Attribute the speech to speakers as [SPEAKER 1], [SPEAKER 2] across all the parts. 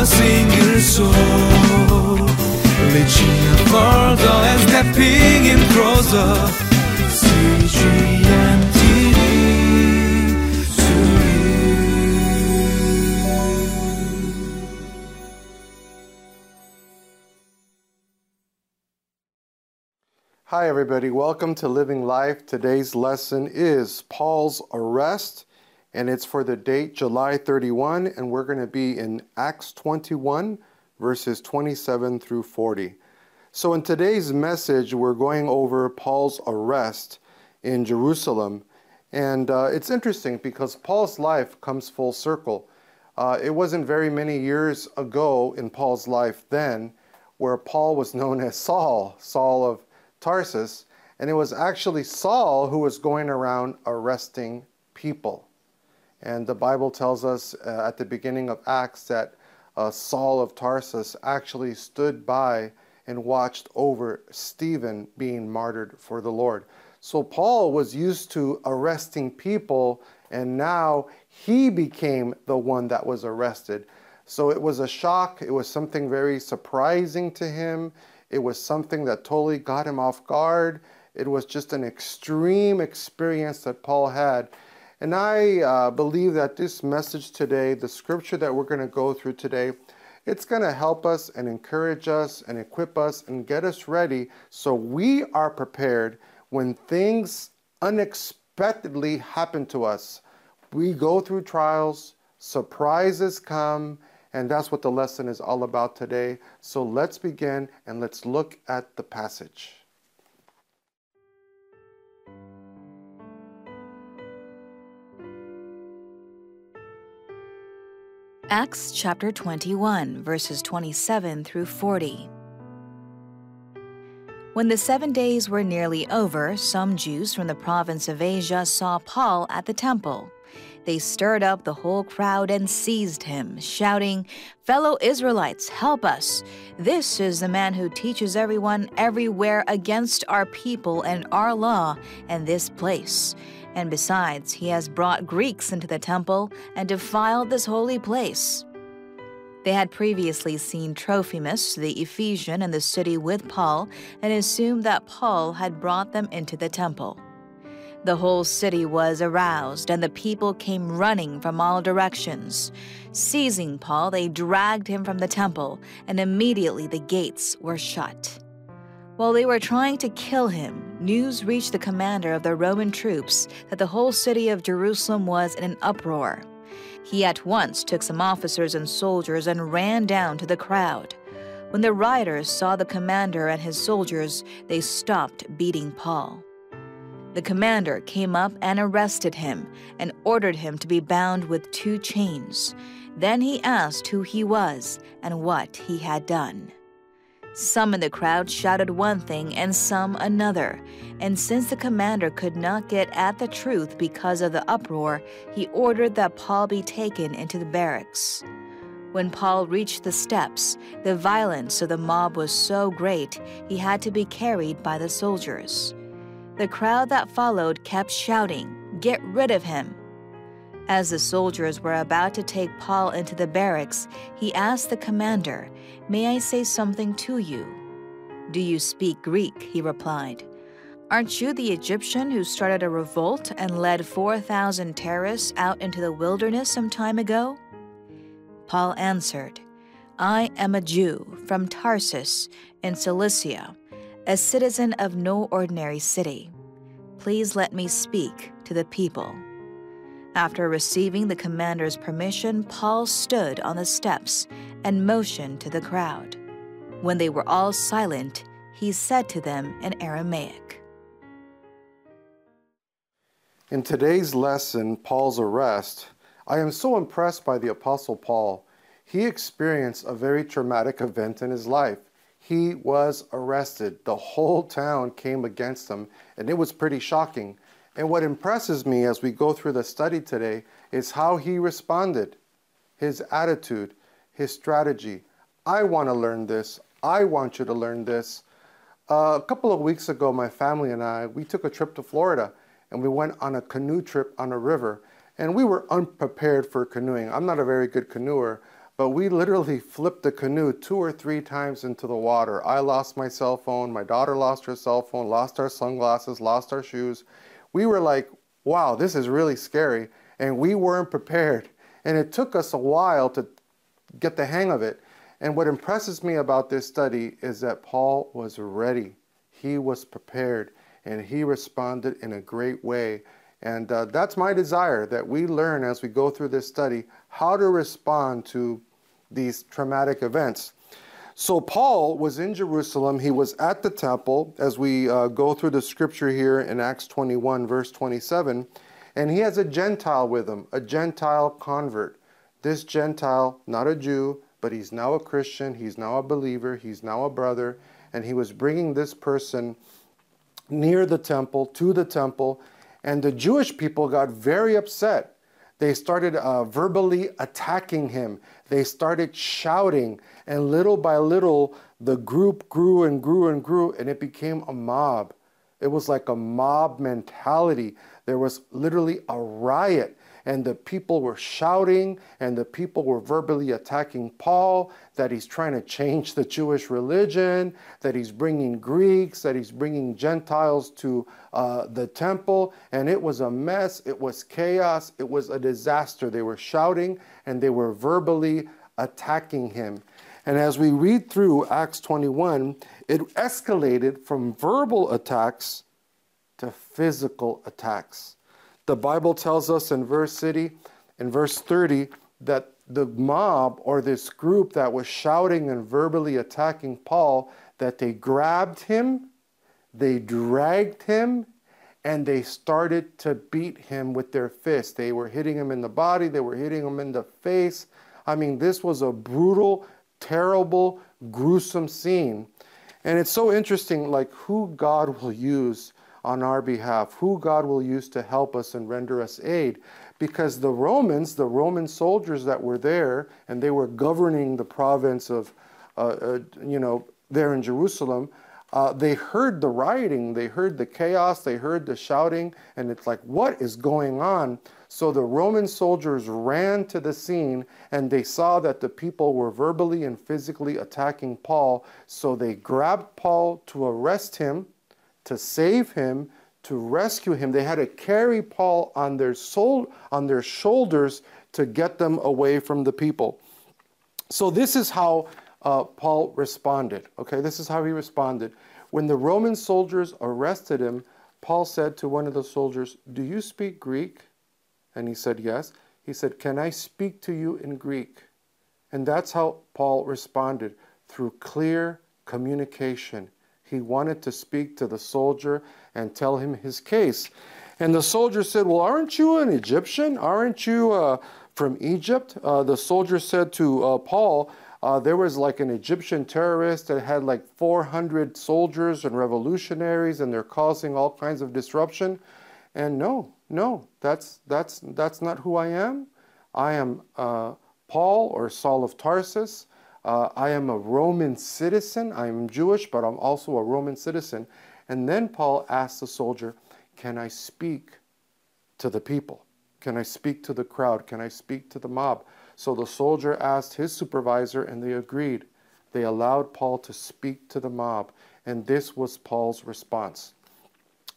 [SPEAKER 1] a single soul. Reaching further and stepping in closer.
[SPEAKER 2] Hi, everybody. Welcome to Living Life. Today's lesson is Paul's arrest, and it's for the date July 31, and we're going to be in Acts 21, verses 27 through 40. So, in today's message, we're going over Paul's arrest in Jerusalem. And uh, it's interesting because Paul's life comes full circle. Uh, it wasn't very many years ago in Paul's life then where Paul was known as Saul, Saul of Tarsus, and it was actually Saul who was going around arresting people. And the Bible tells us uh, at the beginning of Acts that uh, Saul of Tarsus actually stood by and watched over Stephen being martyred for the Lord. So Paul was used to arresting people, and now he became the one that was arrested. So it was a shock. It was something very surprising to him. It was something that totally got him off guard. It was just an extreme experience that Paul had. And I uh, believe that this message today, the scripture that we're going to go through today, it's going to help us and encourage us and equip us and get us ready so we are prepared when things unexpectedly happen to us. We go through trials, surprises come, and that's what the lesson is all about today. So let's begin and let's look at the passage.
[SPEAKER 3] Acts chapter 21, verses 27 through 40. When the seven days were nearly over, some Jews from the province of Asia saw Paul at the temple they stirred up the whole crowd and seized him, shouting, Fellow Israelites, help us! This is the man who teaches everyone everywhere against our people and our law and this place. And besides, he has brought Greeks into the temple and defiled this holy place. They had previously seen Trophimus, the Ephesian, in the city with Paul and assumed that Paul had brought them into the temple. The whole city was aroused, and the people came running from all directions. Seizing Paul, they dragged him from the temple, and immediately the gates were shut. While they were trying to kill him, news reached the commander of the Roman troops that the whole city of Jerusalem was in an uproar. He at once took some officers and soldiers and ran down to the crowd. When the rioters saw the commander and his soldiers, they stopped beating Paul. The commander came up and arrested him and ordered him to be bound with two chains. Then he asked who he was and what he had done. Some in the crowd shouted one thing and some another, and since the commander could not get at the truth because of the uproar, he ordered that Paul be taken into the barracks. When Paul reached the steps, the violence of the mob was so great he had to be carried by the soldiers. The crowd that followed kept shouting, Get rid of him! As the soldiers were about to take Paul into the barracks, he asked the commander, May I say something to you? Do you speak Greek? He replied. Aren't you the Egyptian who started a revolt and led 4,000 terrorists out into the wilderness some time ago? Paul answered, I am a Jew from Tarsus in Cilicia a citizen of no ordinary city. Please let me speak to the people. After receiving the commander's permission, Paul stood on the steps and motioned to the crowd. When they were all silent, he said to them in Aramaic.
[SPEAKER 2] In today's lesson, Paul's arrest, I am so impressed by the Apostle Paul. He experienced a very traumatic event in his life he was arrested. The whole town came against him, and it was pretty shocking. And what impresses me as we go through the study today is how he responded, his attitude, his strategy. I want to learn this. I want you to learn this. Uh, a couple of weeks ago, my family and I, we took a trip to Florida and we went on a canoe trip on a river. And we were unprepared for canoeing. I'm not a very good canoeer, but we literally flipped the canoe two or three times into the water. I lost my cell phone, my daughter lost her cell phone, lost our sunglasses, lost our shoes. We were like, wow, this is really scary, and we weren't prepared. And it took us a while to get the hang of it. And what impresses me about this study is that Paul was ready, he was prepared, and he responded in a great way. And uh, that's my desire that we learn as we go through this study how to respond to these traumatic events. So, Paul was in Jerusalem. He was at the temple as we uh, go through the scripture here in Acts 21, verse 27. And he has a Gentile with him, a Gentile convert. This Gentile, not a Jew, but he's now a Christian, he's now a believer, he's now a brother, and he was bringing this person near the temple, to the temple, and the Jewish people got very upset. They started uh, verbally attacking him. They started shouting, and little by little, the group grew and grew and grew, and it became a mob. It was like a mob mentality. There was literally a riot and the people were shouting and the people were verbally attacking Paul that he's trying to change the Jewish religion, that he's bringing Greeks, that he's bringing Gentiles to uh, the temple. And it was a mess, it was chaos, it was a disaster. They were shouting and they were verbally attacking him. And as we read through Acts 21, it escalated from verbal attacks to physical attacks. The Bible tells us in verse city, in verse 30, that the mob or this group that was shouting and verbally attacking Paul, that they grabbed him, they dragged him, and they started to beat him with their fists. They were hitting him in the body, they were hitting him in the face. I mean, this was a brutal, terrible, gruesome scene. And it's so interesting, like who God will use on our behalf, who God will use to help us and render us aid. Because the Romans, the Roman soldiers that were there, and they were governing the province of, uh, uh, you know, there in Jerusalem, uh, they heard the rioting, they heard the chaos, they heard the shouting, and it's like, what is going on? So the Roman soldiers ran to the scene and they saw that the people were verbally and physically attacking Paul. So they grabbed Paul to arrest him to save him, to rescue him. They had to carry Paul on their soul, on their shoulders to get them away from the people. So this is how uh, Paul responded. Okay, this is how he responded. When the Roman soldiers arrested him, Paul said to one of the soldiers, Do you speak Greek? And he said, Yes. He said, Can I speak to you in Greek? And that's how Paul responded through clear communication. He wanted to speak to the soldier and tell him his case. And the soldier said, Well, aren't you an Egyptian? Aren't you uh, from Egypt? Uh, the soldier said to uh, Paul, uh, there was like an Egyptian terrorist that had like 400 soldiers and revolutionaries, and they're causing all kinds of disruption. And no, no, that's, that's, that's not who I am. I am uh, Paul or Saul of Tarsus. Uh, I am a Roman citizen. I'm Jewish, but I'm also a Roman citizen. And then Paul asks the soldier, Can I speak to the people? Can I speak to the crowd? Can I speak to the mob? So the soldier asked his supervisor, and they agreed. They allowed Paul to speak to the mob. And this was Paul's response.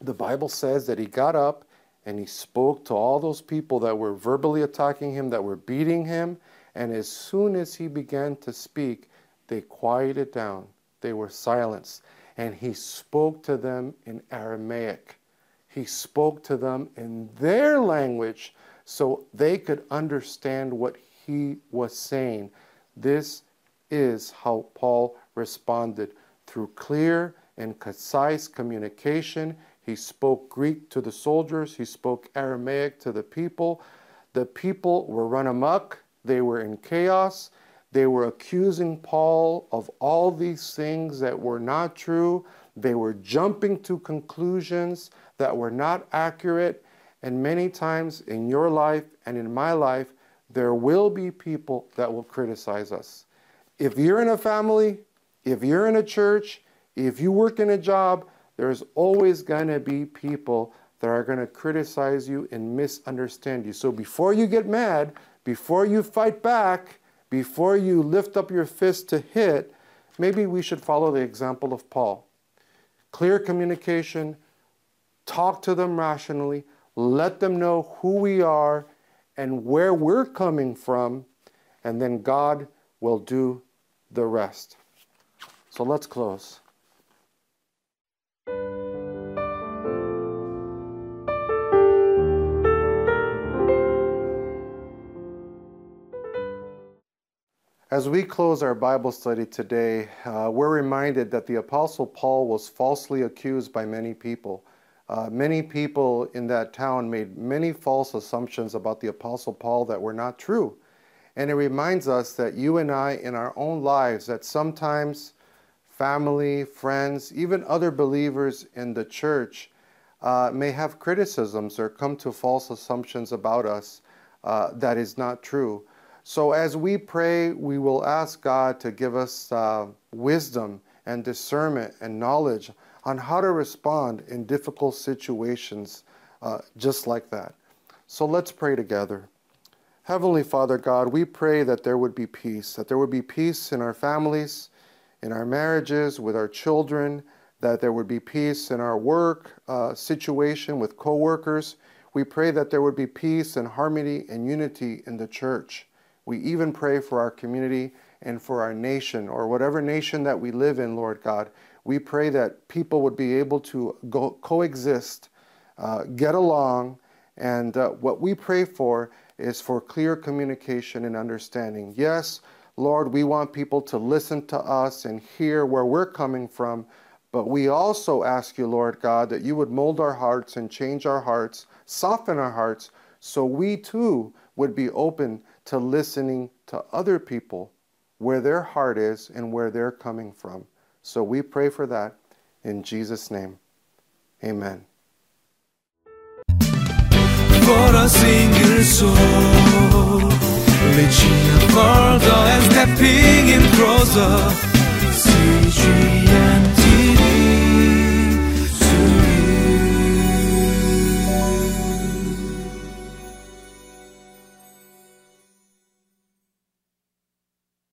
[SPEAKER 2] The Bible says that he got up and he spoke to all those people that were verbally attacking him, that were beating him, and as soon as he began to speak, they quieted down. They were silenced. And he spoke to them in Aramaic. He spoke to them in their language so they could understand what he was saying. This is how Paul responded through clear and concise communication. He spoke Greek to the soldiers, he spoke Aramaic to the people. The people were run amok they were in chaos. They were accusing Paul of all these things that were not true. They were jumping to conclusions that were not accurate. And many times in your life and in my life, there will be people that will criticize us. If you're in a family, if you're in a church, if you work in a job, there's always going to be people that are going to criticize you and misunderstand you. So before you get mad, before you fight back, before you lift up your fist to hit, maybe we should follow the example of Paul. Clear communication, talk to them rationally, let them know who we are and where we're coming from, and then God will do the rest. So let's close. As we close our Bible study today, uh, we're reminded that the Apostle Paul was falsely accused by many people. Uh, many people in that town made many false assumptions about the Apostle Paul that were not true. And it reminds us that you and I, in our own lives, that sometimes family, friends, even other believers in the church uh, may have criticisms or come to false assumptions about us uh, that is not true. So as we pray, we will ask God to give us uh, wisdom and discernment and knowledge on how to respond in difficult situations uh, just like that. So let's pray together. Heavenly Father God, we pray that there would be peace, that there would be peace in our families, in our marriages, with our children, that there would be peace in our work uh, situation with coworkers. We pray that there would be peace and harmony and unity in the church. We even pray for our community and for our nation or whatever nation that we live in, Lord God. We pray that people would be able to go, coexist, uh, get along, and uh, what we pray for is for clear communication and understanding. Yes, Lord, we want people to listen to us and hear where we're coming from, but we also ask you, Lord God, that you would mold our hearts and change our hearts, soften our hearts, so we too would be open to listening to other people where their heart is and where they're coming from. So we pray for that in Jesus' name. Amen.
[SPEAKER 1] For a single soul, reaching and stepping in closer.